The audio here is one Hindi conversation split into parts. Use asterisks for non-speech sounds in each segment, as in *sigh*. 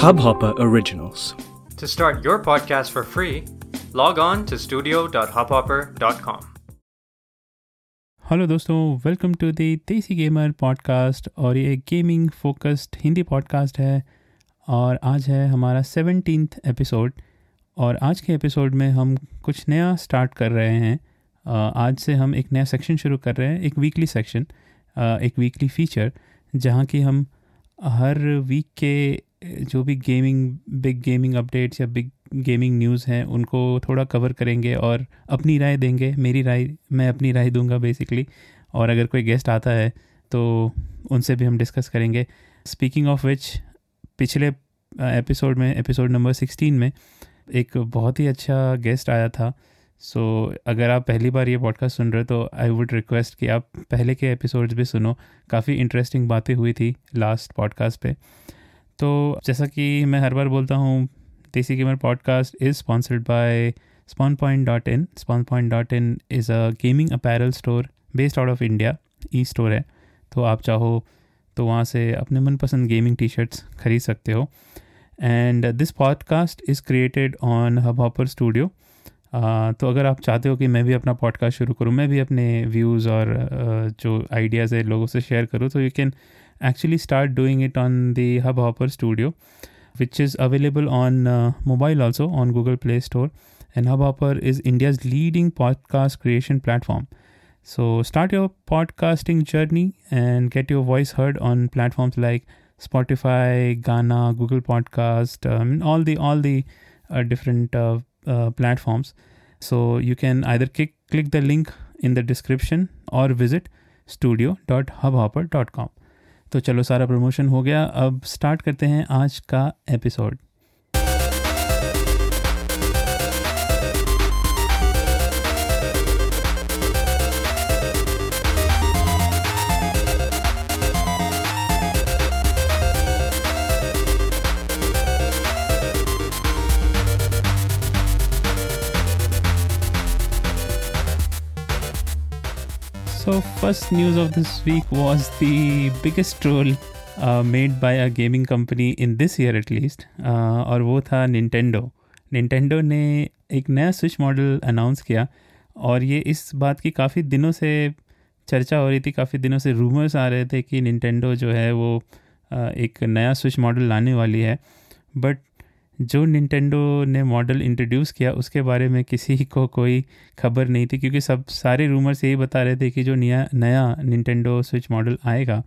Hubhopper Originals. To start your podcast for free, log on to studio.hubhopper.com. Hello दोस्तों welcome to the desi gamer podcast और ये गेमिंग फोकस्ड हिंदी पॉडकास्ट है और आज है हमारा सेवनटीन एपिसोड और आज के एपिसोड में हम कुछ नया स्टार्ट कर रहे हैं आज से हम एक नया सेक्शन शुरू कर रहे हैं एक वीकली सेक्शन एक वीकली फीचर जहाँ की हम हर वीक के जो भी गेमिंग बिग गेमिंग अपडेट्स या बिग गेमिंग न्यूज़ हैं, उनको थोड़ा कवर करेंगे और अपनी राय देंगे। मेरी राय, मैं अपनी राय दूँगा बेसिकली और अगर कोई गेस्ट आता है तो उनसे भी हम डिस्कस करेंगे। स्पीकिंग ऑफ़ विच पिछले एपिसोड में एपिसोड नंबर सिक्सटीन में एक बहुत ही अच्छा गेस्ट आया था। सो so, अगर आप पहली बार ये पॉडकास्ट सुन रहे हो तो आई वुड रिक्वेस्ट कि आप पहले के एपिसोड्स भी सुनो। काफ़ी इंटरेस्टिंग बातें हुई थी लास्ट पॉडकास्ट पे। तो जैसा कि मैं हर बार बोलता हूँ desi gamer podcast is sponsored by spawn point dot in spawn point dot in is a gaming apparel store based out of India e store है। तो आप चाहो तो वहाँ से अपने मनपसंद गेमिंग टी शर्ट्स खरीद सकते हो। And this podcast is created on Hubhopper studio तो अगर आप चाहते हो कि मैं भी अपना पॉडकास्ट शुरू करूँ मैं भी अपने व्यूज़ और uh, जो आइडियाज़ है लोगों से शेयर करूँ तो you can actually start doing it on the hubhopper studio which is available on uh, mobile also on google play store and hubhopper is india's leading podcast creation platform so start your podcasting journey and get your voice heard on platforms like spotify ghana google podcast um, all the all the uh, different uh, uh, platforms so you can either click, click the link in the description or visit studio.hubhopper.com तो चलो सारा प्रमोशन हो गया अब स्टार्ट करते हैं आज का episode So, first news of this week was the biggest troll uh, made by a gaming company in this year at least, uh, और वो था Nintendo. Nintendo ने एक नया स्विच मॉडल अनाउंस किया और ये इस बात की काफ़ी दिनों से चर्चा हो रही थी काफ़ी दिनों से रूमर्स आ रहे थे कि Nintendo जो है वो uh, एक नया स्विच मॉडल लाने वाली है बट जो निंटेंडो ने मॉडल इंट्रोड्यूस किया, उसके बारे में किसी को कोई खबर नहीं थी, क्योंकि सब सारे रूमर्स यही बता रहे थे कि जो नया नया निंटेंडो स्विच मॉडल आएगा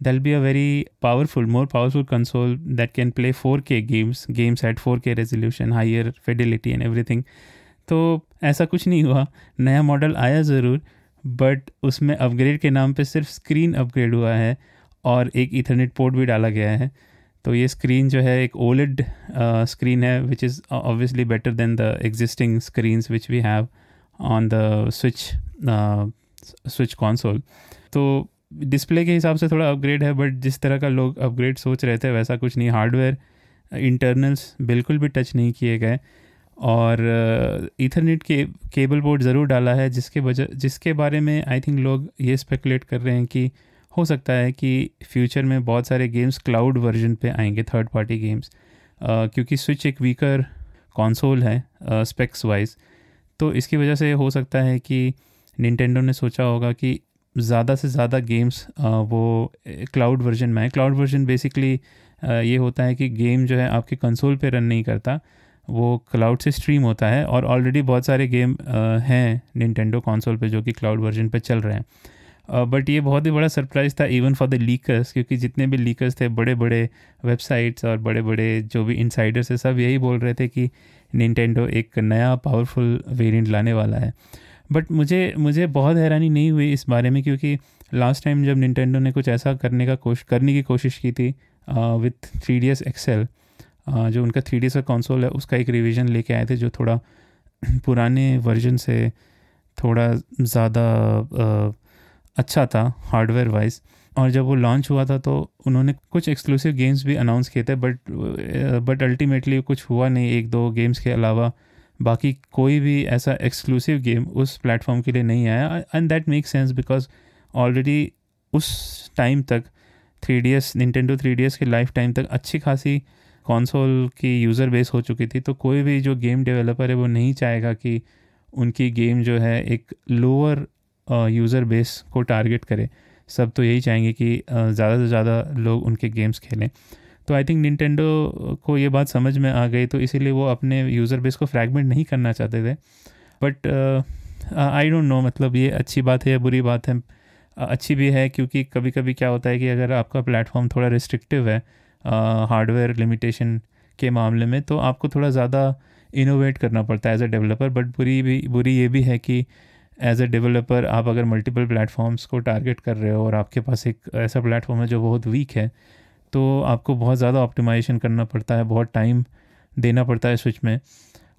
they'll be a very powerful more powerful console that can play four K games games at four K resolution higher fidelity and everything तो ऐसा कुछ नहीं हुआ। नया मॉडल आया ज़रूर बट उसमें अपग्रेड के नाम पे सिर्फ़ स्क्रीन अपग्रेड हुआ है और एक इथरनेट पोर्ट भी डाला गया है। तो ये स्क्रीन जो है एक ओलेड स्क्रीन है which is obviously better than the existing screen which we have on the Switch Switch console तो डिस्प्ले के हिसाब से थोड़ा अपग्रेड है बट जिस तरह का लोग अपग्रेड सोच रहे थे, वैसा कुछ नहीं। हार्डवेयर इंटरनल्स बिल्कुल भी टच नहीं किए गए। और ईथरनेट के केबल बोर्ड ज़रूर डाला है, जिसके वजह, जिसके बारे में आई थिंक लोग ये स्पेकुलेट कर रहे हैं कि हो सकता है कि फ्यूचर में बहुत सारे गेम्स क्लाउड वर्जन पे आएँगे थर्ड पार्टी गेम्स क्योंकि स्विच एक वीकर कंसोल है स्पेक्स वाइज तो इसकी वजह से हो सकता है कि निंटेंडो ने सोचा होगा कि ज़्यादा से ज़्यादा गेम्स वो क्लाउड वर्जन में है क्लाउड वर्जन बेसिकली ये होता है कि गेम जो है आपके कंसोल पे रन नहीं करता। वो क्लाउड से स्ट्रीम होता है और ऑलरेडी बहुत सारे गेम हैं निंटेंडो कंसोल पे जो कि क्लाउड वर्जन पे चल रहे हैं। बट ये बहुत ही बड़ा सरप्राइज़ था इवन फॉर द लीकर्स क्योंकि जितने भी लीकर्स थे बड़े बड़े वेबसाइट्स और बड़े बड़े जो भी इनसाइडर्स है सब यही बोल रहे थे कि निन्टेंडो एक नया पावरफुल वेरिएंट लाने वाला है। बट मुझे मुझे बहुत हैरानी नहीं हुई इस बारे में, क्योंकि लास्ट टाइम जब निन्टेंडो ने कुछ ऐसा करने का कोश, करने की कोशिश की थी with three D S XL जो उनका थ्री डी एस का कंसोल है, उसका एक रिविज़न लेके आए थे, जो थोड़ा *clears throat* पुराने वर्जन से थोड़ा ज़्यादा अच्छा था हार्डवेयर वाइज और जब वो लॉन्च हुआ था तो उन्होंने कुछ एक्सक्लूसिव गेम्स भी अनाउंस किए थे बट बट अल्टीमेटली कुछ हुआ नहीं एक दो गेम्स के अलावा। बाकी कोई भी ऐसा एक्सक्लूसिव गेम उस प्लेटफॉर्म के लिए नहीं आया and that make sense because already उस टाइम तक three D S Nintendo three D S की लाइफ टाइम तक अच्छी खासी कॉन्सोल की यूज़र बेस हो चुकी थी तो कोई भी जो गेम डेवलपर है, वो नहीं चाहेगा कि उनकी गेम जो है एक लोअर यूज़र बेस को टारगेट करे। सब तो यही चाहेंगे कि ज़्यादा से ज़्यादा लोग उनके गेम्स खेलें। तो आई थिंक निन्टेंडो को ये बात समझ में आ गई तो इसीलिए वो अपने यूज़र बेस को फ्रैगमेंट नहीं करना चाहते थे। बट आई डोंट नो मतलब ये अच्छी बात है या बुरी बात है। अच्छी भी है क्योंकि कभी कभी क्या होता है कि अगर आपका प्लेटफॉर्म थोड़ा रिस्ट्रिक्टिव है हार्डवेयर लिमिटेशन के मामले में तो आपको थोड़ा ज़्यादा इनोवेट करना पड़ता है एज अ डेवलपर बट बुरी भी, बुरी ये भी है कि एज अ डेवलपर आप अगर मल्टीपल प्लेटफॉर्म्स को टारगेट कर रहे हो और आपके पास एक ऐसा प्लेटफॉर्म है जो बहुत वीक है तो आपको बहुत ज़्यादा ऑप्टिमाइजेशन करना पड़ता है बहुत टाइम देना पड़ता है स्विच में।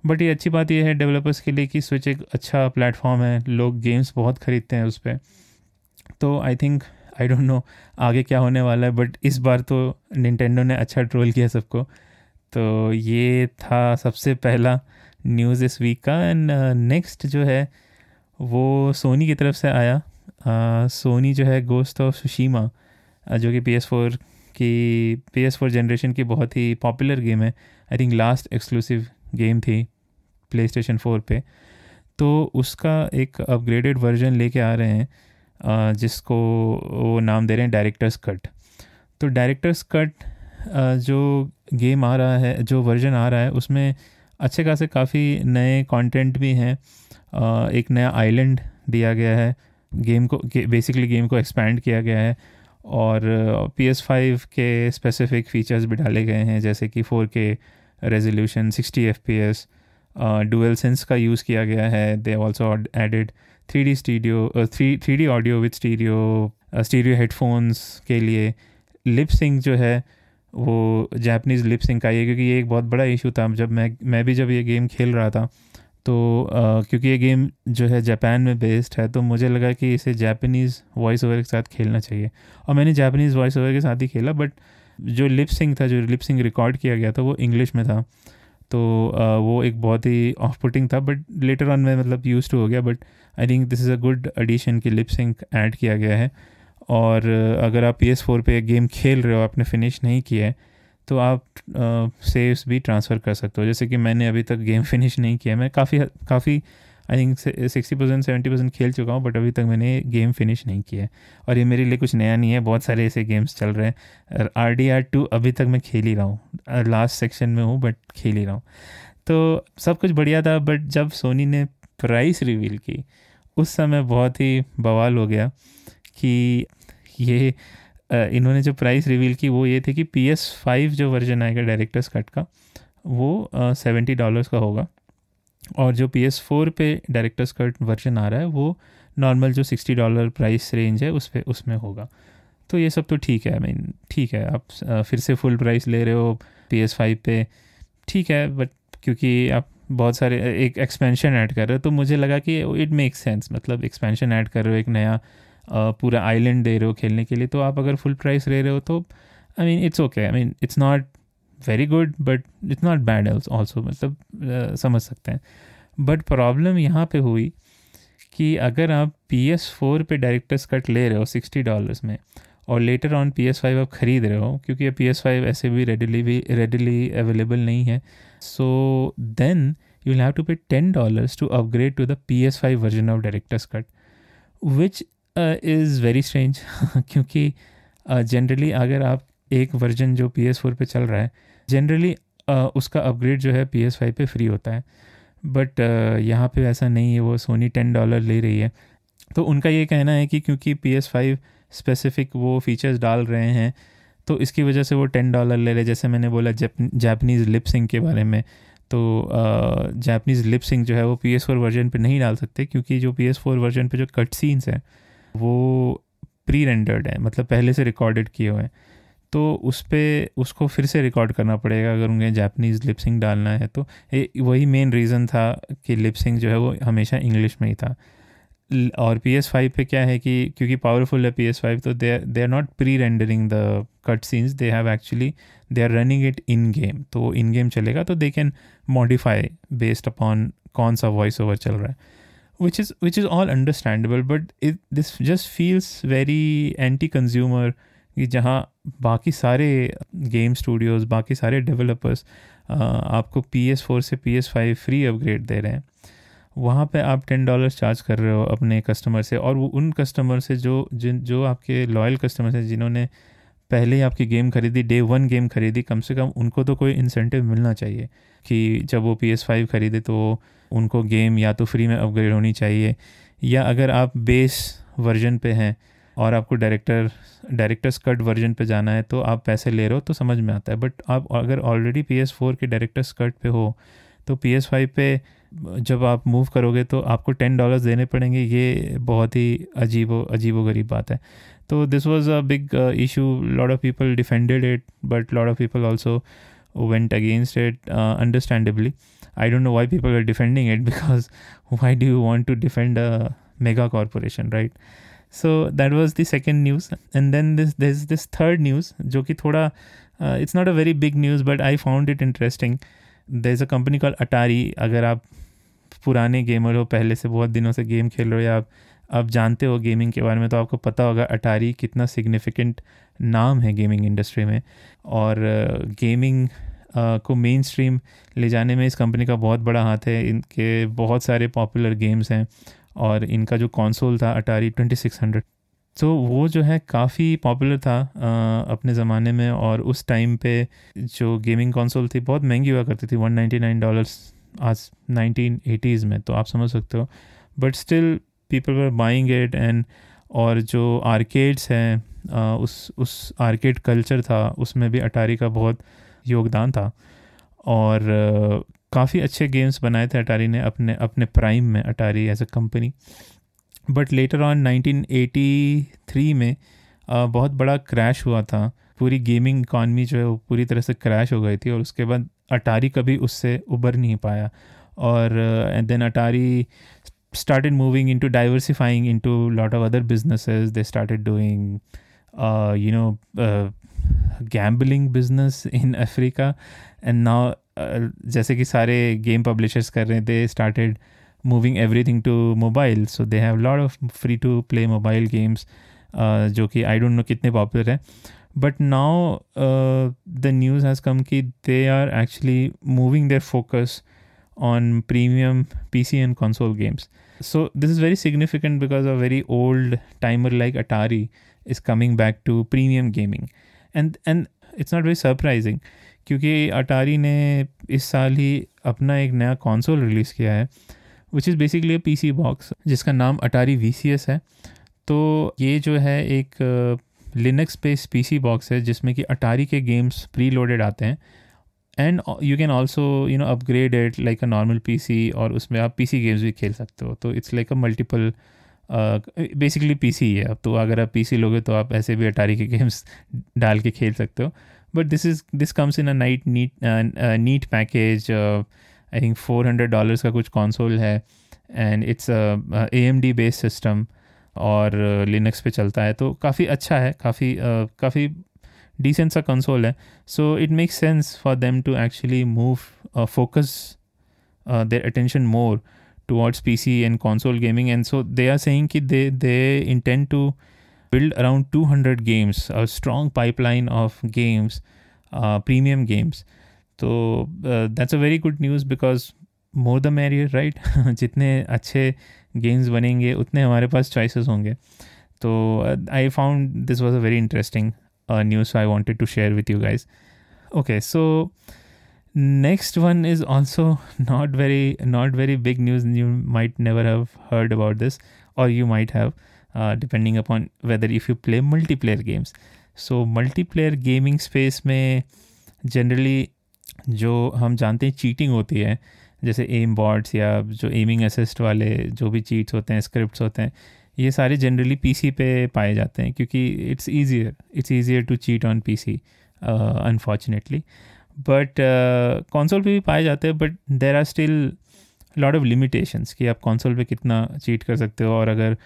बट ये अच्छी बात यह है डेवलपर्स के लिए कि स्विच एक अच्छा प्लेटफॉर्म है लोग गेम्स बहुत ख़रीदते हैं उस पर तो I think I don't know आगे क्या होने वाला है बट इस बार तो निन्टेंडो ने अच्छा ट्रोल किया सबको। तो ये था सबसे पहला न्यूज़ इस वीक का। एंड नेक्स्ट uh, जो है वो सोनी की तरफ़ से आया। सोनी जो है गोस्ट ऑफ़ सुशीमा जो कि पी एस फोर की पी एस फोर जनरेशन की बहुत ही पॉपुलर गेम है। I think last exclusive game थी प्ले स्टेशन फोर पर तो उसका एक अपग्रेडेड वर्जन लेके आ रहे हैं जिसको वो नाम दे रहे हैं डायरेक्टर्स कट तो डायरेक्टर्स कट जो गेम आ रहा है, जो वर्जन आ रहा है, उसमें अच्छे खासे काफ़ी नए कंटेंट भी हैं। एक नया आइलैंड दिया गया है। गेम को बेसिकली गेम को एक्सपैंड किया गया है और पी एस फाइव के स्पेसिफिक फीचर्स भी डाले गए हैं, जैसे कि four K resolution sixty F P S dual sense का यूज़ किया गया है। They also added three D stereo three three D audio with stereo stereo headphones के लिए। लिप सिंक जो है, वो जैपनीज़ लिप सिंक आई है क्योंकि ये एक बहुत बड़ा इशू था। जब मैं मैं भी जब ये गेम खेल रहा था तो uh, क्योंकि ये गेम जो है जापान में बेस्ड है तो मुझे लगा कि इसे जापानीज़ वॉइस ओवर के साथ खेलना चाहिए। और मैंने जापानीज़ वॉइस ओवर के साथ ही खेला बट जो लिप सिंग था जो लिप सिंग रिकॉर्ड किया गया था वो इंग्लिश में था। तो वो एक बहुत ही ऑफ़ पुटिंग था बट लेटर ऑन में मतलब यूज़ टू हो गया but I think this is a good addition की लिप सिंक ऐड किया गया है। और अगर आप पी एस फोर पर गेम खेल रहे हो आपने फिनिश नहीं किया है तो आप सेव्स भी ट्रांसफ़र कर सकते हो। जैसे कि मैंने अभी तक गेम फिनिश *laughs* नहीं किया। मैं काफ़ी काफ़ी I think sixty percent seventy percent खेल चुका हूँ बट अभी तक मैंने गेम फिनिश नहीं किया है। और ये मेरे लिए कुछ नया नहीं है। बहुत सारे ऐसे गेम्स चल रहे हैं। आर डी आर टू अभी तक मैं खेल ही रहा हूँ। लास्ट सेक्शन में हूँ बट खेल ही रहा हूँ। तो सब कुछ बढ़िया था बट जब सोनी ने प्राइस रिवील की, उस समय बहुत ही बवाल हो गया कि ये इन्होंने जो प्राइस रिवील की वो ये थे कि पी एस फाइव जो वर्जन आएगा डायरेक्टर्स कट का, वो सेवेंटी डॉलर्स का होगा। और जो पी एस फोर पे डायरेक्टर्स कट वर्जन आ रहा है, वो नॉर्मल जो सिक्सटी डॉलर प्राइस रेंज है उस पर उसमें होगा। तो ये सब तो ठीक है आई मीन ठीक है, आप फिर से फुल प्राइस ले रहे हो पी एस फाइव पे, ठीक है बट क्योंकि आप बहुत सारे एक एक्सपेंशन ऐड कर रहे हो तो मुझे लगा कि इट मेक सेंस मतलब एक्सपेंशन ऐड कर रहे हो एक नया पूरा आइलैंड दे रहे हो खेलने के लिए तो आप अगर फुल प्राइस ले रहे हो तो I mean it's okay I mean it's not very good but it's not bad also मतलब समझ सकते हैं। बट प्रॉब्लम यहाँ पे हुई कि अगर आप पी एस फोर पर डायरेक्टर्स कट ले रहे हो सिक्सटी डॉलर्स में, और later on P S five आप ख़रीद रहे हो, क्योंकि पी एस फाइव ऐसे भी रेडिली भी रेडिली अवेलेबल नहीं है so then you have to pay ten dollars to upgrade to the P S five version of director's cut which is very strange क्योंकि जनरली uh, अगर आप एक वर्जन जो पी एस फोर पर चल रहा है जनरली uh, उसका अपग्रेड जो है पी एस फाइव पर फ्री होता है। बट uh, यहाँ पे ऐसा नहीं है वो सोनी टेन डॉलर ले रही है। तो उनका ये कहना है कि क्योंकि पी एस फाइव स्पेसिफिक वो फीचर्स डाल रहे हैं तो इसकी वजह से वो टेन डॉलर ले रहे जैसे मैंने बोला जापनीज़ लिप सिंग के बारे में तो जापनीज़ लिप सिंग जो है वो पी एस फोर वर्जन पर नहीं डाल सकते क्योंकि जो पी एस फोर वर्जन पर जो कट सीन्स हैं वो प्री रेंडर्ड है मतलब पहले से रिकॉर्डेड किए हुए हैं। तो उस पर उसको फिर से रिकॉर्ड करना पड़ेगा अगर उन्हें जापनीज़ लिपसिंग डालना है तो। वही मेन रीज़न था कि लिपसिंग जो है वो हमेशा इंग्लिश में ही था। और पी एस फाइव पे क्या है कि, क्योंकि पावरफुल है पी एस फाइव तो they they are not pre rendering the cut scenes they have actually they are running it in game तो इन गेम चलेगा तो they can modify based upon कौन सा वॉइस ओवर चल रहा है। Which is which is all understandable but it this just feels very anti consumer कि जहाँ बाकी सारे गेम स्टूडियोज़ बाकी सारे डेवलपर्स आपको पी एस फोर से P S five free upgrade दे रहे हैं। वहाँ पे आप टेन डॉलर्स चार्ज कर रहे हो अपने कस्टमर से और वो उन कस्टमर से जो, जिन, जो आपके लॉयल कस्टमर हैं जिन्होंने पहले ही आपकी गेम खरीदी डे वन गेम खरीदी, कम से कम उनको तो कोई इंसेंटिव मिलना चाहिए कि जब वो पी एस फाइव खरीदे तो उनको गेम या तो फ्री में अपग्रेड होनी चाहिए। या अगर आप बेस वर्जन पे हैं और आपको डायरेक्टर डायरेक्टर्स कट वर्जन पे जाना है तो आप पैसे ले रहे हो तो समझ में आता है। बट आप अगर ऑलरेडी पी एस फोर के डायरेक्टर्स कट पे हो तो पी एस फाइव पे जब आप मूव करोगे तो आपको टेन डॉलर्स देने पड़ेंगे। ये बहुत ही अजीब अजीब गरीब बात है। तो this was a big issue lot of people defended it but lot of people also went against it understandably I don't know why people are defending it *laughs* because why do you want to defend a mega corporation, right? So that was the second news, and then this there's this third news, जो कि थोड़ा uh, it's not a very big news, but I found it interesting. There's a company called Atari. अगर आप पुराने गेमर हो पहले से बहुत दिनों से गेम खेल रहे हो या आप आप जानते हो गेमिंग के बारे में तो आपको पता होगा अटारी कितना सिग्निफिकेंट नाम है गेमिंग इंडस्ट्री में। और गेमिंग को मेन स्ट्रीम ले जाने में इस कंपनी का बहुत बड़ा हाथ है। इनके बहुत सारे पॉपुलर गेम्स हैं और इनका जो कॉन्सोल था अटारी ट्वेंटी सिक्स हंड्रेड तो वो जो है काफ़ी पॉपुलर था अपने ज़माने में और उस टाइम पे जो गेमिंग कंसोल थी, बहुत महँगी हुआ करती थी वन नाइन्टी नाइन डॉलर्स आज नाइनटीन एटीज़ में तो आप समझ सकते हो। But still people were buying it and और जो आर्केड्स हैं उस उस आर्केड कल्चर था, उसमें भी अटारी का बहुत योगदान था। और काफ़ी अच्छे गेम्स बनाए थे अटारी ने अपने अपने प्राइम में Atari as a company but later on 1983 में बहुत बड़ा क्रैश हुआ था। पूरी गेमिंग इकॉनमी जो है वो पूरी तरह से क्रैश हो गई थी और उसके बाद अटारी कभी उससे उबर नहीं पाया। और then Atari started moving into diversifying into a lot of other businesses they started doing uh, you know uh, gambling business *laughs* in Africa and now जैसे कि सारे गेम पब्लिशर्स कर रहे हैं they started moving everything to mobile so they have lot of free to play mobile games जो कि आई डोंट नो कितने पॉपुलर हैं but now the news has come कि they are actually moving their focus on premium PC and console games. So, this is very significant because a very old timer like Atari is coming back to premium gaming. And and it's not very surprising क्योंकि अटारी ने इस साल ही अपना एक नया कॉन्सोल रिलीज़ किया है which is basically P C box जिसका नाम अटारी वी सी एस है तो ये जो है एक Linux base P C box है, जिसमें कि अटारी के गेम्स प्री लोडेड आते हैं and you can also you know upgrade it like a normal P C और उसमें आप पी सी गेम्स भी खेल सकते हो। तो it's like a multiple basically PC है अब तो अगर आप पी सी लोगे तो आप ऐसे भी अटारी के गेम्स *laughs* डाल के खेल सकते हो। But this is this comes in a night neat neat package I think four hundred dollars का कुछ कॉन्सोल है। And it's A M D based system और लिनक्स uh, पे चलता है। तो काफ़ी अच्छा है। काफ़ी काफ़ी uh, काफ़ी डिसेंट सा कंसोल है so it makes sense for them to actually move focus their attention more towards PC and console gaming, and so they are saying that they they intend to build around 200 games, a strong pipeline of games, uh, premium games. So uh, that's a very good news because more the merrier, right? जितने अच्छे गेम्स बनेंगे उतने हमारे पास चॉइसेस होंगे तो I found this was a very interesting news I wanted to share with you guys okay so next one is also *laughs* not very not very big news you might never have heard about this or you might have uh, depending upon whether if you play multiplayer games so multiplayer gaming space में generally जो हम जानते हैं चीटिंग होती है जैसे एम बॉर्ड्स या जो एमिंग असिस्ट वाले जो भी चीट्स होते हैं स्क्रिप्ट्स होते हैं ये सारे जनरली पीसी पे पाए जाते हैं क्योंकि it's easier it's easier to cheat on PC unfortunately but console पे भी पाए जाते हैं but there are still lot of limitations कि आप कंसोल पे कितना चीट कर सकते हो और अगर,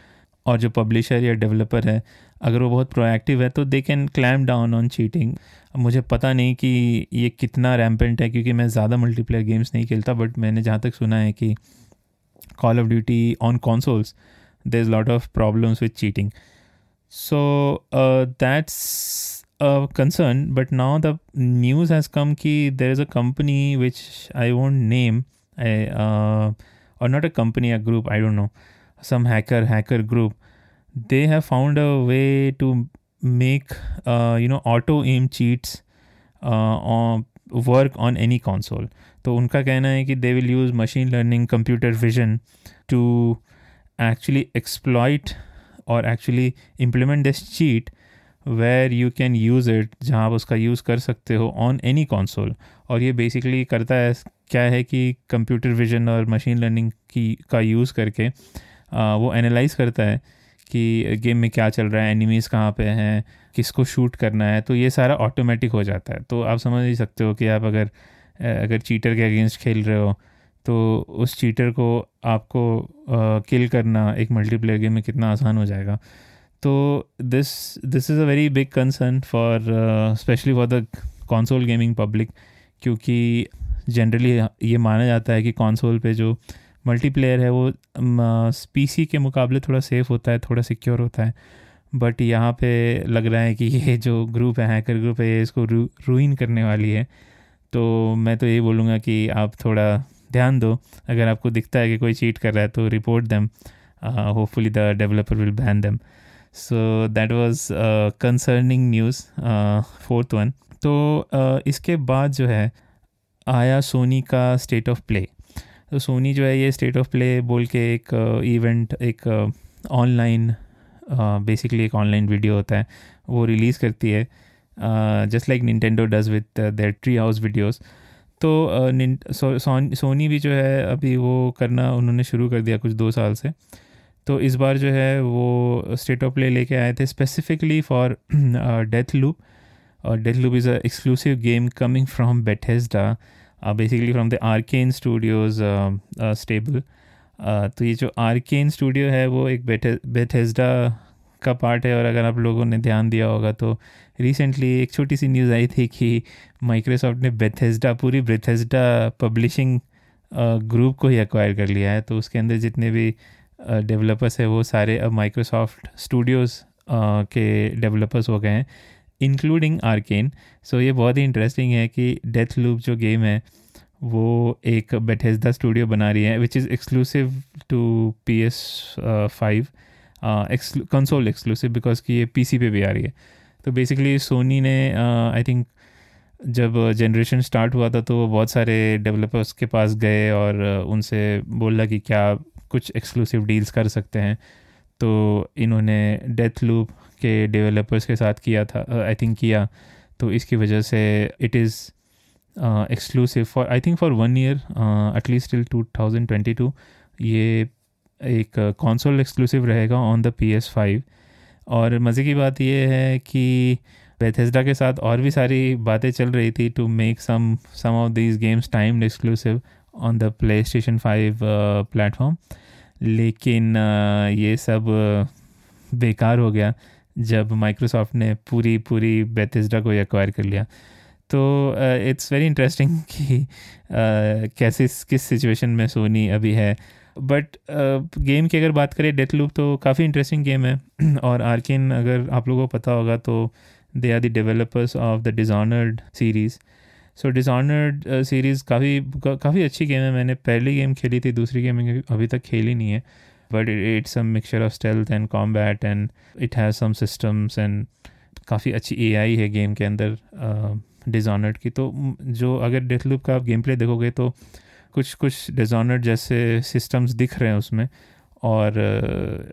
और जो पब्लिशर या डेवलपर है, अगर वो बहुत प्रोएक्टिव है तो they can clamp down on cheating मुझे पता नहीं कि ये कितना रैम्पेंट है क्योंकि मैं ज़्यादा मल्टीप्लेयर गेम्स नहीं खेलता बट मैंने जहाँ तक सुना है कि Call of Duty on consoles There is lot of problems with cheating So uh, that's a concern. But now the news has come ki there is a company which I won't name, I, uh, or not a company, a group, I don't know, some hacker hacker group. They have found a way to make uh, you know auto aim cheats uh, on work on any console. तो उनका कहना है कि they will use machine learning computer vision to actually exploit और actually implement this cheat where you can use it जहाँ आप उसका यूज़ कर सकते हो ऑन एनी कॉन्सोल और ये बेसिकली करता है क्या है कि कंप्यूटर विजन और मशीन लर्निंग की का यूज़ करके आ, वो एनालाइज करता है कि गेम में क्या चल रहा है एनिमीज़ कहाँ पे हैं किसको शूट करना है तो ये सारा ऑटोमेटिक हो जाता है. तो आप समझ ही सकते हो कि आप अगर अगर चीटर के अगेंस्ट खेल रहे हो तो उस चीटर को आपको किल uh, करना एक मल्टीप्लेयर गेम में कितना आसान हो जाएगा। तो this this is a very big concern for specially for the console gaming public क्योंकि जनरली ये माना जाता है कि कॉन्सोल पे जो मल्टीप्लेयर है वो पीसी के मुकाबले थोड़ा सेफ़ होता है थोड़ा सिक्योर होता है। बट यहाँ पे लग रहा है कि *laughs* ये जो ग्रुप है हैकर ग्रुप है ये इसको रू, रूइन करने वाली है। तो मैं तो यही बोलूँगा कि आप थोड़ा ध्यान दो। अगर आपको दिखता है कि कोई चीट कर रहा है तो report them hopefully the developer will ban them so that was concerning news fourth one तो uh, इसके बाद जो है आया सोनी का स्टेट ऑफ़ प्ले तो सोनी जो है ये स्टेट ऑफ़ प्ले बोल के एक इवेंट uh, एक ऑनलाइन uh, बेसिकली एक ऑनलाइन वीडियो होता है। वो रिलीज़ करती है just like Nintendo does with their Treehouse videos तो सोनी भी जो है अभी वो करना उन्होंने शुरू कर दिया कुछ दो साल से। तो इस बार जो है वो स्टेट ऑफ़ प्ले लेके आए थे स्पेसिफिकली फॉर डेथ लूप और Deathloop is a exclusive game coming from Bethesda basically from the Arkane Studios stable तो ये जो आर्केन स्टूडियो है वो एक बेथेस्डा का पार्ट है और अगर आप लोगों ने ध्यान दिया होगा तो रिसेंटली एक छोटी सी न्यूज़ आई थी कि माइक्रोसॉफ्ट ने बेथेस्डा पूरी बेथेस्डा पब्लिशिंग ग्रुप को ही एक्वायर कर लिया है। तो उसके अंदर जितने भी डेवलपर्स है, वो सारे अब माइक्रोसॉफ्ट स्टूडियोज़ के डेवलपर्स हो गए हैं इंक्लूडिंग आर्केन सो ये बहुत ही इंटरेस्टिंग है कि डेथ लूप जो गेम है, वो एक बेथेस्दा स्टूडियो बना रही है which is exclusive to P S five console exclusive because कि ये पीसी पे भी आ रही है। तो बेसिकली सोनी ने आई uh, थिंक जब जनरेशन स्टार्ट हुआ था तो बहुत सारे डेवलपर्स के पास गए और uh, उनसे बोला कि क्या कुछ एक्सक्लूसिव डील्स कर सकते हैं। तो इन्होंने डेथ लूप के डेवलपर्स के साथ किया था आई uh, थिंक किया। तो इसकी वजह से it is exclusive for I think for one year at least till two thousand twenty two ये एक कंसोल एक्सक्लूसिव रहेगा on the P S five और मज़े की बात यह है कि बेथेस्डा के साथ और भी सारी बातें चल रही थी to make some some of these games time exclusive on the PlayStation five platform लेकिन uh, ये सब uh, बेकार हो गया जब माइक्रोसॉफ्ट ने पूरी पूरी बेथेस्डा को एक्वायर कर लिया। तो इट्स वेरी इंटरेस्टिंग कि uh, कैसे किस सिचुएशन में सोनी अभी है। बट गेम की अगर बात करें डेथ लूप तो काफ़ी इंटरेस्टिंग गेम है। *clears throat* और आर्किन अगर आप लोगों को पता होगा तो they are the developers of the Dishonored series so Dishonored series काफ़ी काफ़ी अच्छी गेम है। मैंने पहली गेम खेली थी दूसरी गेम अभी तक खेली नहीं है। But it's a mixture of stealth and combat and it has some systems and काफ़ी अच्छी ए आई है गेम के अंदर डिज़ॉनर्ड uh, की। तो जो अगर डेथ लूप का आप गेम प्ले देखोगे तो कुछ कुछ डिज़ॉनर जैसे सिस्टम्स दिख रहे हैं उसमें। और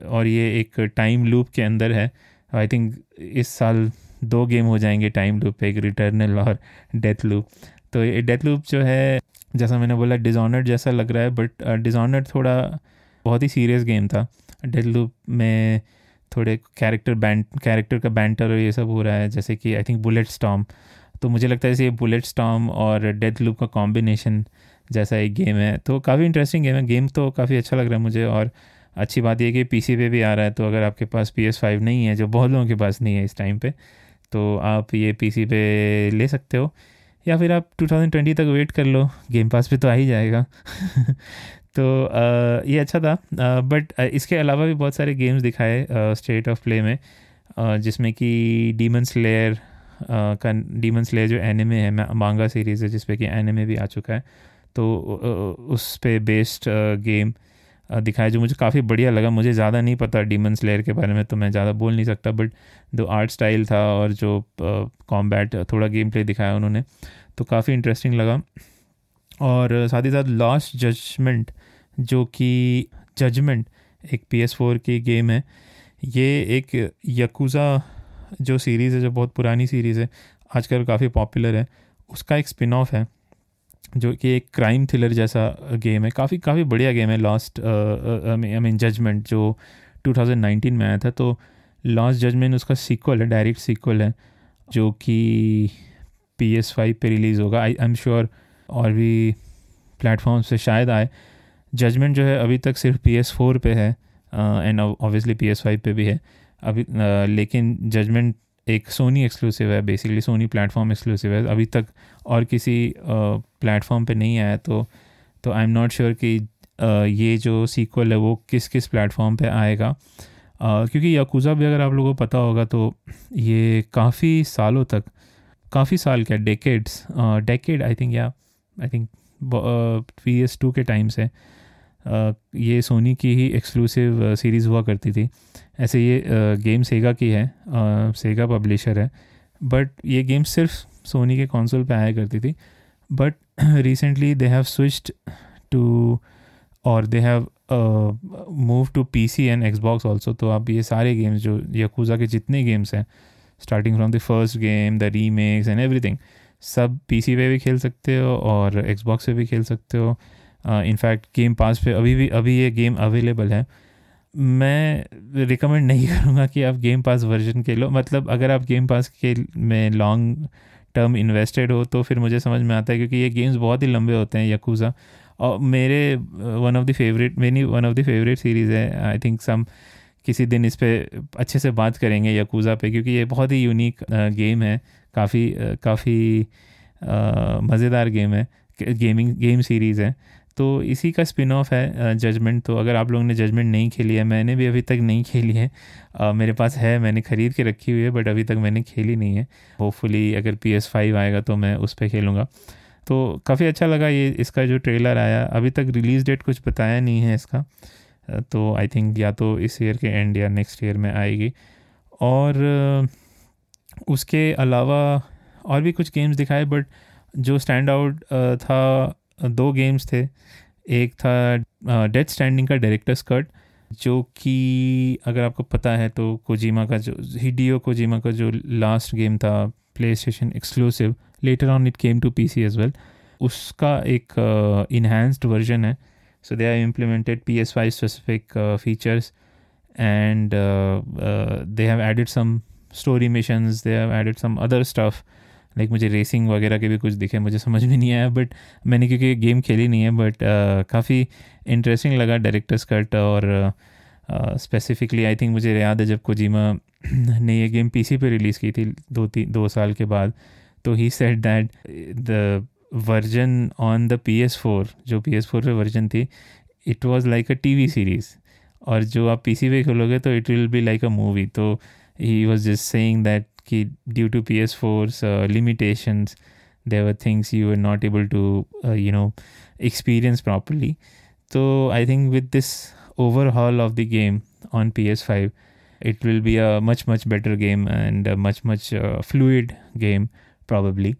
और ये एक टाइम लूप के अंदर है। आई थिंक इस साल दो गेम हो जाएँगे टाइम लूप एक रिटर्नल और डेथ लूप तो ये डेथ लूप जो है, जैसा मैंने बोला डिज़ॉनर जैसा लग रहा है बट डिज़ॉनर थोड़ा बहुत ही सीरियस गेम था। डेथ लूप में थोड़े कैरेक्टर बैंड कैरेक्टर का बैंटर और ये सब हो रहा है, जैसे कि आई थिंक बुलेट स्टॉम तो मुझे लगता है जैसे ये बुलेट स्टॉम और डेथ लूप का कॉम्बिनेशन जैसा एक गेम है। तो काफ़ी इंटरेस्टिंग गेम है। गेम तो काफ़ी अच्छा लग रहा है मुझे और अच्छी बात यह कि पीसी पे भी आ रहा है। तो अगर आपके पास पी एस फाइव नहीं है जो बहुत लोगों के पास नहीं है इस टाइम पे तो आप ये पीसी पे ले सकते हो। या फिर आप 2020 तक वेट कर लो। गेम पास पे तो आ ही जाएगा। *laughs* तो आ, ये अच्छा था। बट इसके अलावा भी बहुत सारे गेम्स दिखाए स्टेट ऑफ़ प्ले में। जिसमें कि डीमन स्लेयर का डीमन स्लेयर जो एनिमे है मांगा सीरीज़ है जिसपे कि एनिमे भी आ चुका है। तो उस पर बेस्ड गेम दिखाया जो मुझे काफ़ी बढ़िया लगा। मुझे ज़्यादा नहीं पता डीमन स्लेयर के बारे में तो मैं ज़्यादा बोल नहीं सकता बट जो आर्ट स्टाइल था और जो कॉम्बैट थोड़ा गेम प्ले दिखाया उन्होंने तो काफ़ी इंटरेस्टिंग लगा। और साथ ही साथ लास्ट जजमेंट जो कि जजमेंट एक पी एस फोर की गेम है, ये एक यकूज़ा जो सीरीज़ है, जो बहुत पुरानी सीरीज़ है, आजकल काफ़ी पॉपुलर है, उसका एक स्पिन ऑफ़ है। जो कि एक क्राइम थ्रिलर जैसा गेम है। काफ़ी काफ़ी बढ़िया गेम है। लास्ट आई मीन जजमेंट जो 2019 में आया था तो लास्ट जजमेंट उसका सीक्वल है डायरेक्ट सीक्वल है जो कि पी एस फाइव पर रिलीज़ होगा। आई एम श्योर और भी प्लेटफॉर्म से शायद आए। जजमेंट जो है अभी तक सिर्फ़ पी एस फोर पर है and obviously P S five पर भी है। अभी uh, लेकिन जजमेंट एक सोनी एक्सक्लूसिव है बेसिकली सोनी प्लेटफॉर्म एक्सक्लूसिव है। अभी तक और किसी प्लेटफॉर्म पे नहीं आया तो तो आई एम नॉट श्योर कि ये जो सीक्वल है वो किस किस प्लेटफॉर्म पे आएगा। क्योंकि यकूज़ा भी अगर आप लोगों को पता होगा तो ये काफ़ी सालों तक, काफ़ी साल क्या डेकेड्स डेकेड आई थिंक या I think P S two के टाइम से ये सोनी की ही एक्सक्लूसिव सीरीज़ हुआ करती थी। ऐसे ये गेम सेगा की है सेगा पब्लिशर है। बट ये गेम सिर्फ़ सोनी के कौनसोल पे आया करती थी। But recently they have switched to और they have move to P C and Xbox also तो आप ये सारे गेम्स जो यकूज़ा के जितने गेम्स हैं starting from the first game the remakes and everything सब पी सी पे भी खेल सकते हो और एक्सबॉक्स पे भी खेल सकते हो। इनफैक्ट गेम पास पे अभी भी, अभी ये गेम अवेलेबल है। मैं रिकमेंड नहीं *laughs* करूँगा कि आप गेम पास वर्जन के लो मतलब अगर आप गेम पास के में लॉन्ग टर्म इन्वेस्टेड हो तो फिर मुझे समझ में आता है, क्योंकि ये गेम्स बहुत ही लंबे होते हैं यकूज़ा और मेरे वन ऑफ़ द फेवरेट मेरी one of the favourite series है। आई थिंक सम किसी दिन इस पर अच्छे से बात करेंगे यकूज़ा पे, क्योंकि ये बहुत ही यूनिक गेम है। काफ़ी काफ़ी मज़ेदार गेम है। गेमिंग गेम सीरीज़ है। तो इसी का स्पिन ऑफ़ है जजमेंट तो अगर आप लोगों ने जजमेंट नहीं खेली है मैंने भी अभी तक नहीं खेली है। आ, मेरे पास है मैंने ख़रीद के रखी हुई है बट अभी तक मैंने खेली नहीं है। होपफुली अगर पी एस फाइव आएगा तो मैं उस पर खेलूँगा। तो काफ़ी अच्छा लगा ये इसका जो ट्रेलर आया। अभी तक रिलीज़ डेट कुछ बताया नहीं है इसका। तो आई थिंक या तो इस ईयर के एंड या नेक्स्ट ईयर में आएगी। और उसके अलावा और भी कुछ गेम्स दिखाए बट जो स्टैंड आउट था दो गेम्स थे। एक था डेथ स्टैंडिंग का डायरेक्टर्स कट जो कि अगर आपको पता है तो कोजिमा का जो हिडियो कोजिमा का जो लास्ट गेम था PlayStation exclusive later on it came to P C as well उसका एक इन्हांस्ड uh, वर्जन है। So they are implemented P S five specific features and they have added some story missions they have added some other stuff like मुझे रेसिंग वगैरह के भी कुछ दिखे, मुझे समझ में नहीं आया बट मैंने, क्योंकि गेम खेली नहीं है बट काफ़ी इंटरेस्टिंग लगा डायरेक्टर्स कट और स्पेसिफिकली आई थिंक मुझे याद है जब कोजिमा ने ये गेम पीसी पे रिलीज़ की थी, दो तीन दो साल के बाद तो he said that the version on the P S four जो पी एस फोर पे वर्जन थी it was like a T V series और जो आप पी सी पे खोलोगे तो it will be like a movie तो he was just saying that कि due to P S four's limitation there are things you are not able to you know experience properly तो I think with this overhaul of the game on P S five it will be a much much better game and much much fluid game probably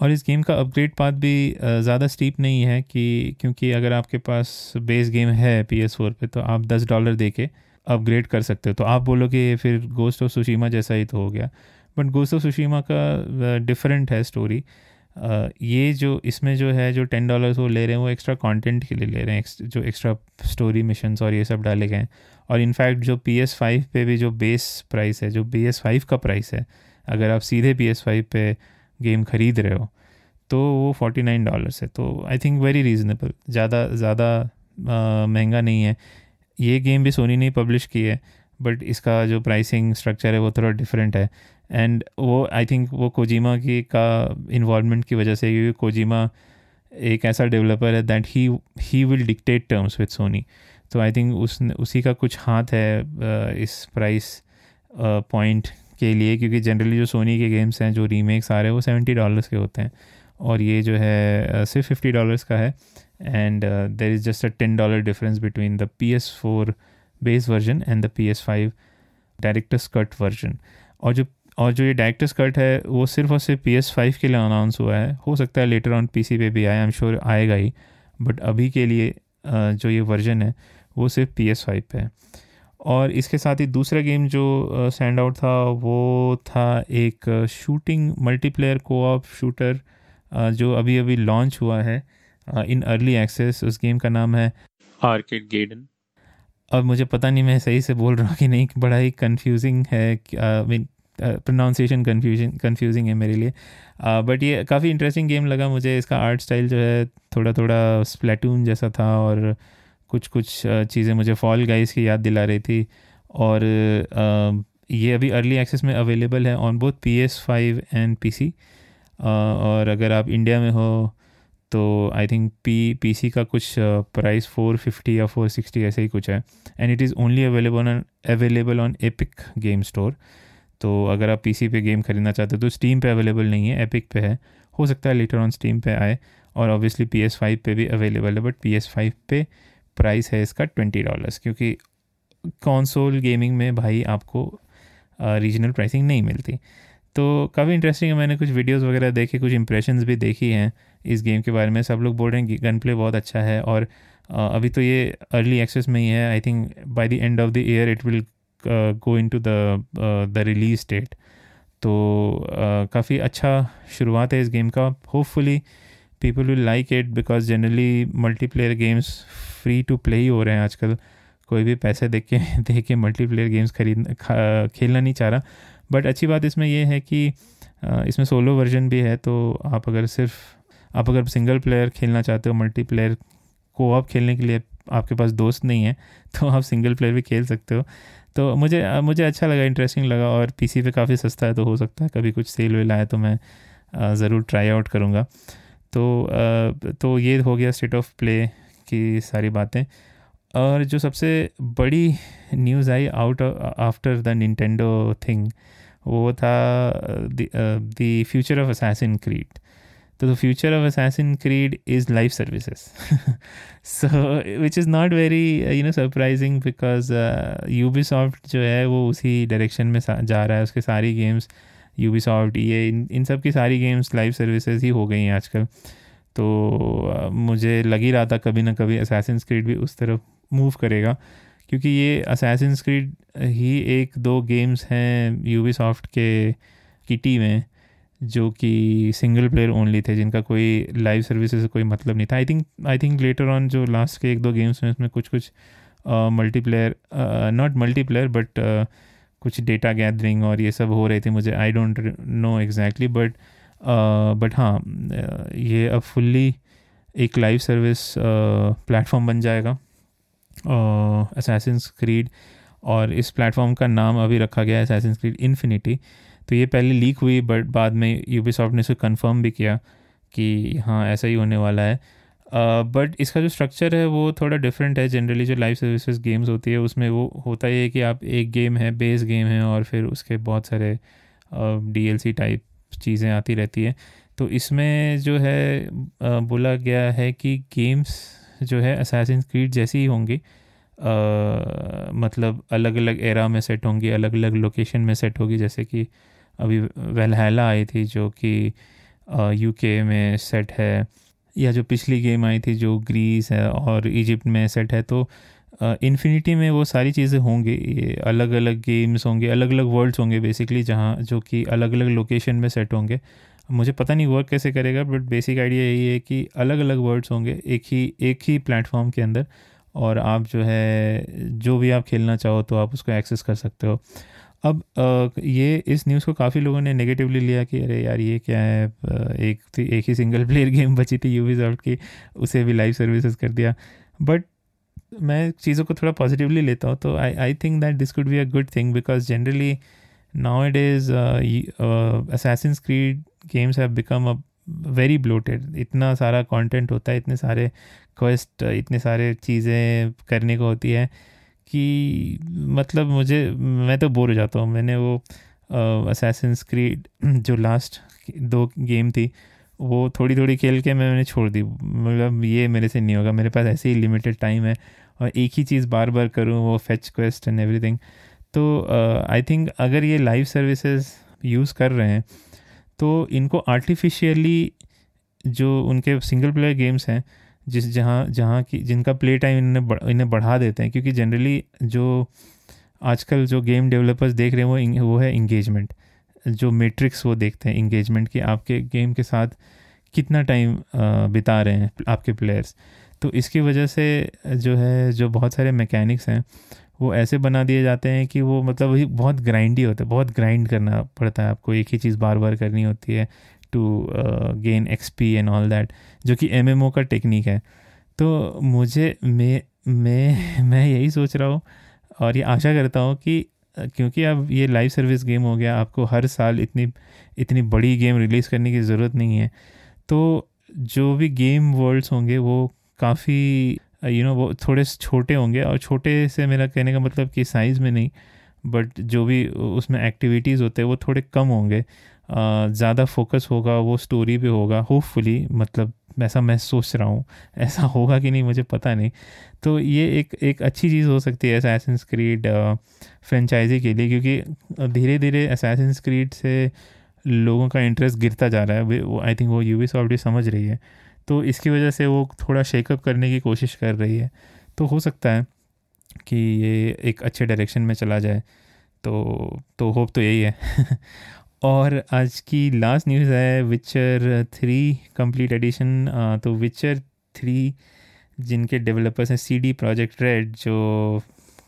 और इस गेम का अपग्रेड पात भी ज़्यादा स्टीप नहीं है कि, क्योंकि अगर आपके पास बेस गेम है पी एस फोर पर तो आप दस डॉलर दे के अपग्रेड कर सकते हो। तो आप बोलोगे, फिर गोस्ट ऑफ़ सुशीमा जैसा ही तो हो गया। बट गोस्ट ऑफ़ सुशीमा का डिफरेंट है स्टोरी ये जो, इसमें जो है, जो टेन डॉलर्स वो ले रहे हैं, वो एक्स्ट्रा कंटेंट के लिए ले रहे हैं जो एक्स्ट्रा स्टोरी मिशंस और ये सब डाले गए हैं. और इनफैक्ट जो पी एस फाइव पे भी जो बेस प्राइस है, जो पी एस फाइव का प्राइस है, अगर आप सीधे पी एस फाइव पे गेम ख़रीद रहे हो तो वो फोर्टी नाइन डॉलर्स है. तो आई थिंक वेरी रीज़नेबल ज़्यादा ज़्यादा महँगा नहीं है. ये गेम भी सोनी ने पब्लिश की है. बट इसका जो प्राइसिंग स्ट्रक्चर है वो थोड़ा डिफरेंट है। एंड वो आई थिंक वो कोजिमा की का इन्वॉलमेंट की वजह से, क्योंकि कोजिमा एक ऐसा डेवलपर है that he he will dictate terms with Sony तो आई थिंक उस, उसी का कुछ हाथ है इस प्राइस पॉइंट के लिए, क्योंकि जनरली जो सोनी के गेम्स हैं, जो रीमेक्स आ रहे हैं, वो सेवेंटी डॉलर्स के होते हैं। और ये जो है सिर्फ़ फिफ्टी डॉलर्स का है। And there is just a ten dollar difference between the P S four base version and the P S five director's cut version. और जो और जो ये डायरेक्टर्स कट है, वो सिर्फ़ और सिर्फ़ पी एस फाइव के लिए अनाउंस हुआ है। हो सकता है लेटर ऑन पी सी पे भी आए आई एम श्योर आएगा ही। बट अभी के लिए जो ये वर्जन है, वो सिर्फ़ पी एस फाइव पे है। और इसके साथ ही दूसरा गेम जो सैंड आउट था, वो था एक शूटिंग मल्टीप्लेयर कोऑप शूटर जो अभी अभी लॉन्च हुआ है इन अर्ली एक्सेस उस गेम का नाम है आर्केड गेडन अब मुझे पता नहीं मैं सही से बोल रहा हूँ कि नहीं बड़ा ही कन्फ्यूजिंग है मीन प्रोनाउंसिएशन कन्फ्यूज़न कन्फ्यूजिंग है मेरे लिए। बट uh, ये काफ़ी इंटरेस्टिंग गेम लगा मुझे। इसका आर्ट स्टाइल जो है थोड़ा थोड़ा स्प्लेटून जैसा था और कुछ कुछ चीज़ें मुझे फॉल गाइस की याद दिला रही थी। और uh, ये अभी अर्ली एक्सेस में अवेलेबल है on both P S five and P C और अगर आप इंडिया में हो तो I think P P C का कुछ प्राइस फोर फिफ्टी या फोर सिक्सटी ऐसे ही कुछ है। And it is only available on available on Epic Game Store तो अगर आप पी सी पे गेम खरीदना चाहते हो तो स्टीम पे अवेलेबल नहीं है एपिक पे है। हो सकता है लेटर ऑन स्टीम पे आए और ऑब्वियसली पी एस फाइव पे भी अवेलेबल है बट पी एस फाइव पे प्राइस है इसका ट्वेंटी डॉलर्स क्योंकि कॉन्सोल गेमिंग में भाई आपको रीजनल प्राइसिंग नहीं मिलती। तो काफ़ी इंटरेस्टिंग है, मैंने कुछ वीडियोस वगैरह देखे, कुछ इंप्रेशंस भी देखी हैं इस गेम के बारे में। सब लोग बोल रहे हैं गन प्ले बहुत अच्छा है और अभी तो ये अर्ली एक्सेस में ही है। I think by the end of the year it will go into the release date तो काफ़ी अच्छा शुरुआत है इस गेम का। Hopefully people will like it because generally multiplayer games free to play ही हो रहे हैं आजकल। कोई भी पैसे देख के *laughs* देख के मल्टीप्लेयर गेम्स खरीद खेलना नहीं चाह रहा। बट अच्छी बात इसमें यह है कि इसमें सोलो वर्जन भी है तो आप अगर सिर्फ़, आप अगर सिंगल प्लेयर खेलना चाहते हो मल्टीप्लेयर को आप खेलने के लिए आपके पास दोस्त नहीं है *laughs* तो आप सिंगल प्लेयर भी खेल सकते हो। तो मुझे मुझे अच्छा लगा इंटरेस्टिंग लगा और पीसी पे काफ़ी सस्ता है तो हो सकता है कभी कुछ सेल वेल आए तो मैं ज़रूर ट्राई आउट करूँगा। तो तो ये हो गया स्टेट ऑफ़ प्ले की सारी बातें। और जो सबसे बड़ी news I out after the Nintendo thing वो था the future of Assassin Creed तो the future of Assassin Creed is live services so which is not very you know surprising because Ubisoft जो है, वो उसी डायरेक्शन में जा रहा है। उसके सारी गेम्स यू बी सॉफ्ट ये इन इन सब की सारी गेम्स लाइव सर्विसेज़ ही हो गई हैं आजकल। तो uh, मुझे लग ही रहा था कभी ना कभी असैसन स्क्रीड भी उस तरफ़ मूव करेगा। क्योंकि ये Assassin's Creed ही एक दो गेम्स हैं Ubisoft के किटी में जो कि सिंगल प्लेयर ओनली थे, जिनका कोई लाइव सर्विसेज़ से कोई मतलब नहीं था। I think I think later on जो लास्ट के एक दो गेम्स में उसमें कुछ कुछ मल्टीप्लेयर नॉट मल्टीप्लेयर बट कुछ डेटा गैदरिंग और ये सब हो रहे थे मुझे। I don't know exactly but but हाँ ये अब फुल्ली एक लाइव सर्विस प्लेटफॉर्म बन जाएगा। असैसिन क्रीड और इस प्लेटफॉर्म का नाम अभी रखा गया है असैसिन क्रीड इन्फिनिटी तो ये पहले लीक हुई बट बाद में यूबी ने इसे कन्फर्म भी किया कि हाँ ऐसा ही होने वाला है। बट uh, इसका जो स्ट्रक्चर है वो थोड़ा डिफरेंट है। जनरली जो लाइव सर्विसेज़ गेम्स होती है उसमें वो होता ही है कि आप एक गेम है बेस गेम है और फिर उसके बहुत सारे डी एल सी टाइप चीज़ें आती रहती है। तो इसमें जो है uh, बोला गया है कि गेम्स जो है असैसिन क्रीड जैसी ही होंगी। मतलब अलग अलग एरा में सेट होंगी अलग अलग लोकेशन में सेट होगी। जैसे कि अभी वेलहैला आई थी, जो कि यूके में सेट है, या जो पिछली गेम आई थी, जो ग्रीस है और इजिप्ट में सेट है तो इन्फिनिटी में वो सारी चीज़ें होंगी। अलग अलग गेम्स होंगे अलग अलग वर्ल्ड्स होंगे बेसिकली जहाँ जो कि अलग अलग लोकेशन में सेट होंगे। मुझे पता नहीं वर्क कैसे करेगा बट बेसिक आइडिया यही है कि अलग अलग वर्ड्स होंगे एक ही एक ही प्लेटफॉर्म के अंदर और आप जो है, जो भी आप खेलना चाहो तो आप उसको एक्सेस कर सकते हो। अब ये इस न्यूज़ को काफ़ी लोगों ने नेगेटिवली लिया कि अरे यार ये क्या है एक थी एक ही सिंगल प्लेयर गेम बची थी यूवी की, उसे भी लाइव सर्विसेज़ कर दिया। बट मैं चीज़ों को थोड़ा पॉजिटिवली लेता हूँ तो I I think that this could be a good thing because generally now it is Assassin Creed games have become a very bloated इतना सारा कंटेंट होता है, इतने सारे क्वेस्ट इतने सारे चीज़ें करने को होती है कि मतलब मुझे, मैं तो बोर हो जाता हूँ। मैंने वो असैसिन क्रीड *clears throat* जो लास्ट दो गेम थी, वो थोड़ी थोड़ी खेल के मैंने छोड़ दी। मतलब ये मेरे से नहीं होगा। मेरे पास ऐसे ही लिमिटेड टाइम है और एक ही चीज़ बार बार करूँ, वो फेच क्वेस्ट एंड एवरीथिंग तो आई uh, थिंक अगर ये लाइव सर्विसेज़ यूज़ कर रहे हैं तो इनको आर्टिफिशियली जो उनके सिंगल प्लेयर गेम्स हैं जिस जहाँ जहाँ की जिनका प्ले टाइम इन्हें इन्हें बढ़ा देते हैं क्योंकि जनरली जो आजकल जो गेम डेवलपर्स देख रहे हैं वो वो है इंगेजमेंट जो मेट्रिक्स वो देखते हैं इंगेजमेंट की आपके गेम के साथ कितना टाइम बिता रहे हैं आपके प्लेयर्स तो इसकी वजह से जो है जो बहुत सारे मैकेनिक्स हैं वो ऐसे बना दिए जाते हैं कि वो मतलब वही बहुत ग्राइंडी होता है, बहुत ग्राइंड करना पड़ता है आपको। एक ही चीज़ बार बार करनी होती है to gain XP and all that जो कि एमएमओ का टेक्निक है। तो मुझे, मैं मैं *laughs* मैं यही सोच रहा हूँ और ये आशा करता हूँ कि, क्योंकि अब ये लाइव सर्विस गेम हो गया, आपको हर साल इतनी इतनी बड़ी गेम रिलीज़ करने की ज़रूरत नहीं है। तो जो भी गेम वर्ल्ड्स होंगे वो काफ़ी यू नो वो थोड़े छोटे होंगे और छोटे से मेरा कहने का मतलब कि साइज़ में नहीं बट जो भी उसमें एक्टिविटीज़ होते हैं, वो थोड़े कम होंगे। ज़्यादा फोकस होगा, वो स्टोरी पे होगा होपफुली मतलब ऐसा मैं सोच रहा हूँ। *laughs* ऐसा होगा कि नहीं, मुझे पता नहीं। तो ये एक एक अच्छी चीज़ हो सकती है असैसिन क्रीड फ्रेंचाइजी के लिए, क्योंकि धीरे धीरे असैसिन क्रीड से लोगों का इंटरेस्ट गिरता जा रहा है। आई थिंक वो यू भी समझ रही है। तो इसकी वजह से वो थोड़ा शेकअप करने की कोशिश कर रही है। तो हो सकता है कि ये एक अच्छे डायरेक्शन में चला जाए। तो तो होप तो यही है। *laughs* और आज की लास्ट न्यूज़ है विचर थ्री कंप्लीट एडिशन तो विचर थ्री जिनके डेवलपर्स हैं सी डी प्रोजेक्ट रेड जो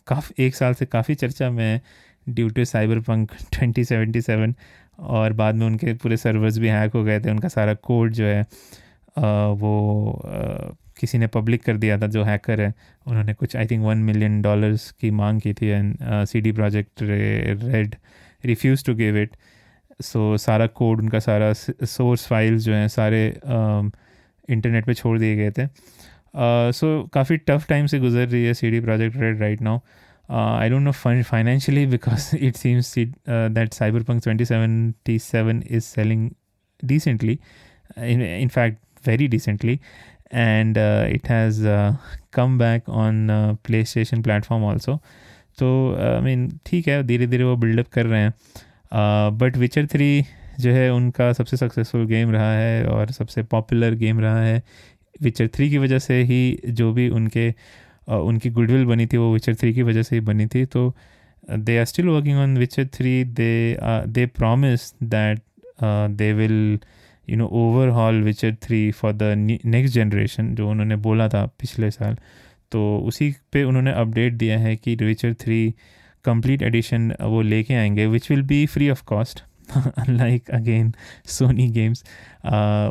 काफ़ी, एक साल से काफ़ी चर्चा में है due to Cyberpunk twenty seventy seven और बाद में उनके पूरे सर्वर्स भी हैक हो गए थे। उनका सारा कोड जो है वो किसी ने पब्लिक कर दिया था, जो हैकर है, उन्होंने कुछ I think one million dollars की मांग की थी and C D Projekt Red refused to give it so सारा कोड उनका, सारा सोर्स फाइल्स जो हैं, सारे इंटरनेट पे छोड़ दिए गए थे। सो काफ़ी टफ टाइम से गुजर रही है C D Projekt Red right now I don't know financially because it seems that Cyberpunk twenty seventy seven is selling decently in fact very decently. And uh, it has uh, come back on uh, PlayStation platform also. तो आई मीन ठीक है धीरे धीरे वो बिल्डअप कर रहे हैं। बट विचर थ्री जो है उनका सबसे सक्सेसफुल गेम रहा है और सबसे पॉपुलर गेम रहा है। विचर थ्री की वजह से ही जो भी उनके uh, उनकी गुडविल बनी थी वो विचर थ्री की वजह से ही बनी थी। तो they are still working on Witcher three they they promise that they will you know overhaul Witcher three for the next generation जो उन्होंने बोला था पिछले साल तो उसी पे उन्होंने अपडेट दिया है कि विचर थ्री कंप्लीट एडिशन वो लेके आएँगे which will be free of cost like again Sony games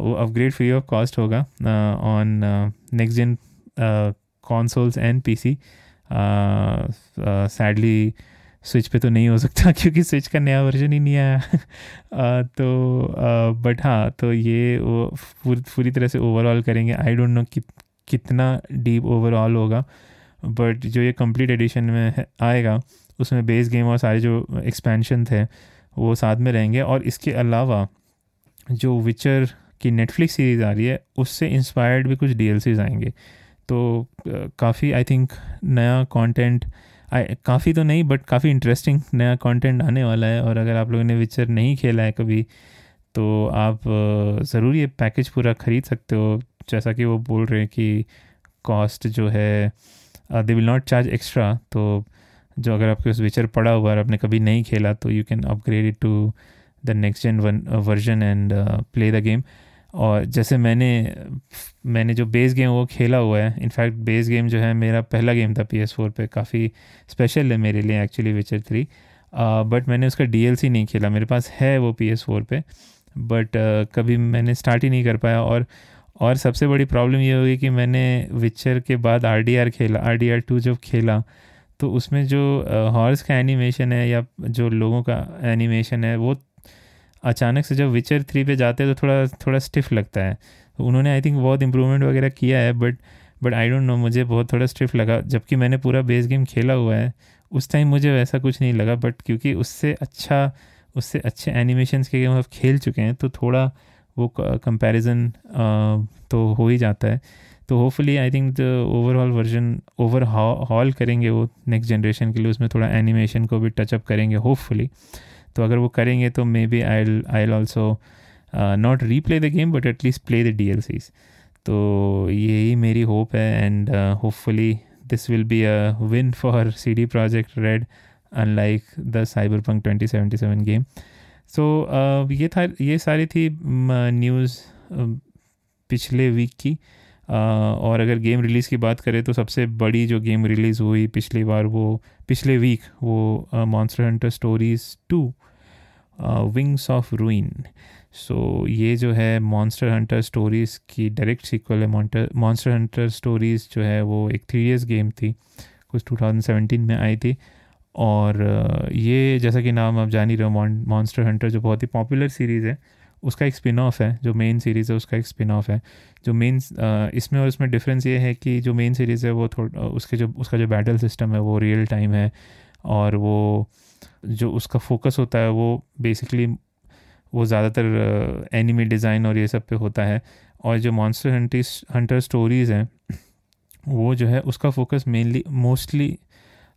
वो अपग्रेड फ्री ऑफ़ कॉस्ट होगा on next gen consoles and P C sadly Switch पे तो नहीं हो सकता *laughs* क्योंकि स्विच का नया वर्जन ही नहीं आया। *laughs* तो बट हाँ तो ये वो पूरी तरह से ओवरऑल करेंगे। आई डोंट नो कितना डीप ओवरऑल होगा बट जो ये कंप्लीट एडिशन में आएगा, उसमें बेस गेम और सारे जो एक्सपेंशन थे, वो साथ में रहेंगे। और इसके अलावा जो विचर की नेटफ्लिक्स सीरीज़ आ रही है, उससे इंस्पायर्ड भी कुछ डी आएँगे। तो काफ़ी आई थिंक नया कंटेंट काफ़ी तो नहीं बट काफ़ी इंटरेस्टिंग नया कंटेंट आने वाला है और अगर आप लोगों ने विचर नहीं खेला है कभी तो आप ज़रूर ये पैकेज पूरा ख़रीद सकते हो। जैसा कि वो बोल रहे हैं कि कॉस्ट जो है they will not charge extra तो जो अगर आपके उस विचर पड़ा हुआ है आपने कभी नहीं खेला तो you can upgrade it to the next gen version and play the game और जैसे मैंने मैंने जो बेस गेम वो खेला हुआ है इनफैक्ट बेस गेम जो है मेरा पहला गेम था पी एस फोर पर काफ़ी स्पेशल है मेरे लिए एक्चुअली विचर थ्री बट मैंने उसका डी एल सी नहीं खेला मेरे पास है वो पी एस फोर पर बट uh, कभी मैंने स्टार्ट ही नहीं कर पाया और और सबसे बड़ी प्रॉब्लम ये होगी कि मैंने विचर के बाद आर डी आर खेला आर डी आर टू जब खेला तो उसमें जो हॉर्स का एनिमेशन है या जो लोगों का एनिमेशन है वो अचानक से जब विचर थ्री पे जाते हैं तो थोड़ा थोड़ा स्टिफ लगता है। तो उन्होंने आई थिंक बहुत इंप्रूवमेंट वगैरह किया है but but I don't know मुझे बहुत थोड़ा स्टिफ लगा। जबकि मैंने पूरा बेस गेम खेला हुआ है, उस टाइम मुझे वैसा कुछ नहीं लगा बट क्योंकि उससे अच्छा उससे अच्छे एनिमेशंस के गेम आप खेल चुके हैं तो थोड़ा वो कंपैरिजन तो हो ही जाता है। तो hopefully I think the overall version overhaul करेंगे वो नेक्स्ट जनरेशन के लिए, उसमें थोड़ा एनिमेशन को भी टचअप करेंगे होपफुली तो अगर वो करेंगे तो maybe I I also not replay the game but at least play the D L Cs तो यही मेरी होप है and hopefully this will be a win for C D Projekt Red unlike the Cyberpunk twenty seventy seven game so ये था, ये सारी थी न्यूज़ पिछले वीक की। और अगर गेम रिलीज़ की बात करें तो सबसे बड़ी जो गेम रिलीज़ हुई पिछली बार वो, पिछले वीक वो Monster Hunter Stories two Wings of Ruin so ये जो है मॉन्स्टर हंटर स्टोरीज़ की डायरेक्ट सीक्वल है। मॉन्टर मॉन्स्टर हंटर स्टोरीज़ जो है वो एक थ्री ईयर्स गेम थी। कुछ 2017 में आई थी। और ये जैसा कि नाम आप जान ही रहे हो मॉन्स्टर हंटर जो बहुत ही पॉपुलर सीरीज़ है, उसका एक स्पिन ऑफ़ है। जो मेन सीरीज़ है, उसका एक स्पिन ऑफ़ है। जो मेन इसमें और इसमें डिफरेंस ये है कि जो मेन सीरीज़ है वो थोड़ा उसके जो, उसका जो बैटल सिस्टम है वो रियल टाइम है। और वो जो उसका फोकस होता है वो बेसिकली वो ज़्यादातर एनिमी डिज़ाइन और ये सब पे होता है। और जो मॉन्स्टर हंटिस हंटर स्टोरीज़ हैं वो जो है उसका focus mainly mostly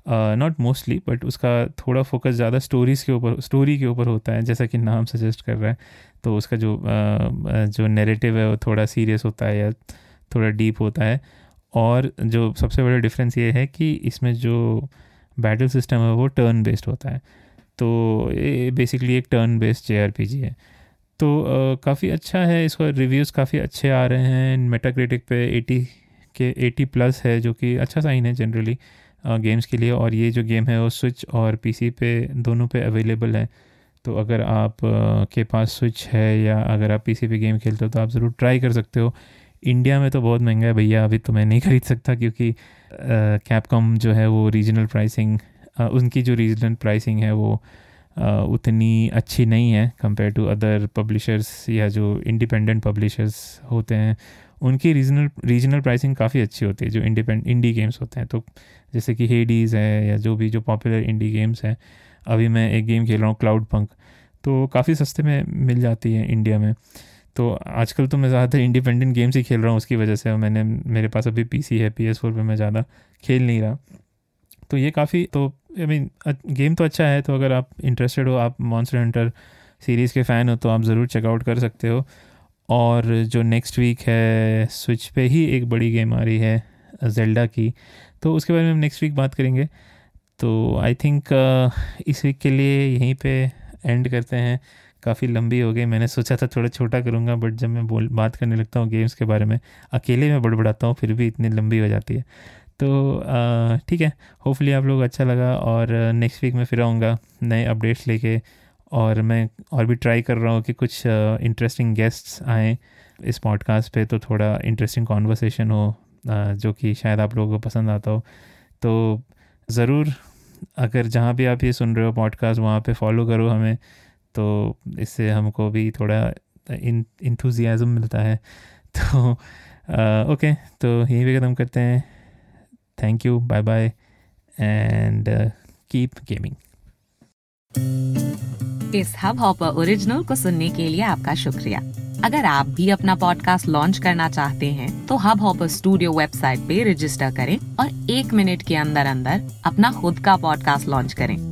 not mostly but उसका थोड़ा फोकस ज़्यादा स्टोरीज़ के ऊपर स्टोरी के ऊपर होता है जैसा कि नाम सजेस्ट कर रहा है। तो उसका जो uh, जो नेरेटिव है वो थोड़ा सीरियस होता है या थोड़ा डीप होता है। और जो सबसे बड़ा डिफरेंस ये है कि इसमें जो बैटल सिस्टम है, वो टर्न बेस्ड होता है। तो ये बेसिकली एक टर्न बेस्ड जे है। तो काफ़ी अच्छा है, इसका रिव्यूज़ काफ़ी अच्छे आ रहे हैं। मेटाक्रिटिक पे 80 के 80 प्लस है, जो कि अच्छा साइन है जनरली गेम्स के लिए। और ये जो गेम है, वो स्विच और पीसी पे, दोनों पे अवेलेबल है। तो अगर आप के पास स्विच है या अगर आप पीसी पे गेम खेलते हो तो आप ज़रूर ट्राई कर सकते हो। इंडिया में तो बहुत महँगा है भैया, अभी तो मैं नहीं खरीद सकता क्योंकि कैपकॉम जो है वो रीजनल प्राइसिंग उनकी जो रीजनल प्राइसिंग है वो उतनी अच्छी नहीं है कंपेयर टू अदर पब्लिशर्स या जो इंडिपेंडेंट पब्लिशर्स होते हैं। उनकी रीजनल रीजनल प्राइसिंग काफ़ी अच्छी होती है, जो इंडिपेंड इंडी गेम्स होते हैं। तो जैसे कि हेडीज़ है या जो भी जो पॉपुलर इंडी गेम्स हैं, अभी मैं एक गेम खेल रहा हूँ क्लाउड पंक तो काफ़ी सस्ते में मिल जाती है इंडिया में। तो आजकल तो मैं ज़्यादातर इंडिपेंडेंट गेम्स ही खेल रहा हूँ, उसकी वजह से मैंने, मेरे पास अभी पीसी है पी एस फोर पर मैं ज़्यादा खेल नहीं रहा। तो ये काफ़ी तो आई मीन गेम तो अच्छा है तो अगर आप इंटरेस्टेड हो, आप मॉन्स्टर हंटर सीरीज़ के फ़ैन हो तो आप ज़रूर चेकआउट कर सकते हो। और जो नेक्स्ट वीक है स्विच पे ही एक बड़ी गेम आ रही है जेल्डा की। तो उसके बारे में हम नेक्स्ट वीक बात करेंगे। तो आई थिंक इस वीक के लिए यहीं पे एंड करते हैं। काफ़ी लंबी हो गई। मैंने सोचा था थोड़ा छोटा करूँगा बट जब मैं बोल, बात करने लगता हूँ गेम्स के बारे में, अकेले में बड़बड़ाता हूँ, फिर भी इतनी लंबी हो जाती है। तो ठीक है होपफुली आप लोग अच्छा लगा और नेक्स्ट वीक में फिर आऊँगा नए अपडेट्स लेके और मैं और भी ट्राई कर रहा हूँ कि कुछ इंटरेस्टिंग गेस्ट्स आएँ इस पॉडकास्ट पे तो थोड़ा इंटरेस्टिंग कॉन्वर्सेशन हो जो कि शायद आप लोगों को पसंद आता हो। तो ज़रूर, अगर जहाँ भी आप ये सुन रहे हो पॉडकास्ट वहाँ पे फॉलो करो हमें। तो इससे हमको भी थोड़ा इन इंथुजियाज़म मिलता है। *laughs* तो ओके तो यहीं पे ख़त्म करते हैं। Thank you bye bye and keep gaming इस हब हॉपर ओरिजिनल को सुनने के लिए आपका शुक्रिया। अगर आप भी अपना पॉडकास्ट लॉन्च करना चाहते हैं तो हब हॉपर स्टूडियो वेबसाइट पे रजिस्टर करें और एक मिनट के अंदर अंदर अपना खुद का पॉडकास्ट लॉन्च करें।